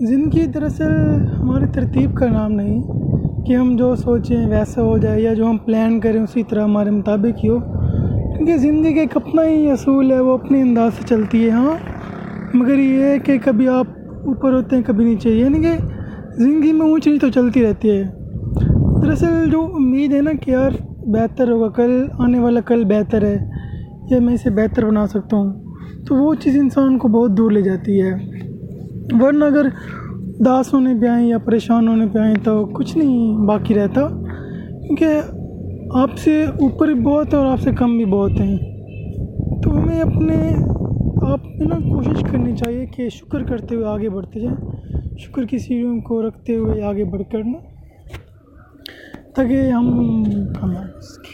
زندگی دراصل ہماری ترتیب کا نام نہیں، کہ ہم جو سوچیں ویسا ہو جائے یا جو ہم پلان کریں اسی طرح ہمارے مطابق ہی ہو۔ کیونکہ زندگی کا ایک اپنا ہی اصول ہے، وہ اپنے انداز سے چلتی ہے ہاں۔ مگر یہ ہے کہ کبھی آپ اوپر ہوتے ہیں، کبھی نیچے۔ یعنی کہ زندگی میں اونچ نیچ تو چلتی رہتی ہے۔ دراصل جو امید ہے نا کہ یار بہتر ہوگا، کل آنے والا کل بہتر ہے، یا میں اسے بہتر بنا سکتا ہوں، تو وہ چیز انسان کو بہت دور لے جاتی ہے۔ ورنہ اگر اداس ہونے پہ آئیں یا پریشان ہونے پہ آئیں تو کچھ نہیں باقی رہتا، کیونکہ آپ سے اوپر بھی بہت ہے اور آپ سے کم بھی بہت ہیں۔ تو ہمیں اپنے آپ میں نا کوشش کرنی چاہیے کہ شکر کرتے ہوئے آگے بڑھتے جائیں، شکر کی سیڑھیوں کو رکھتے ہوئے آگے بڑھ کر نا، تاکہ ہم کامیاب ہو سکیں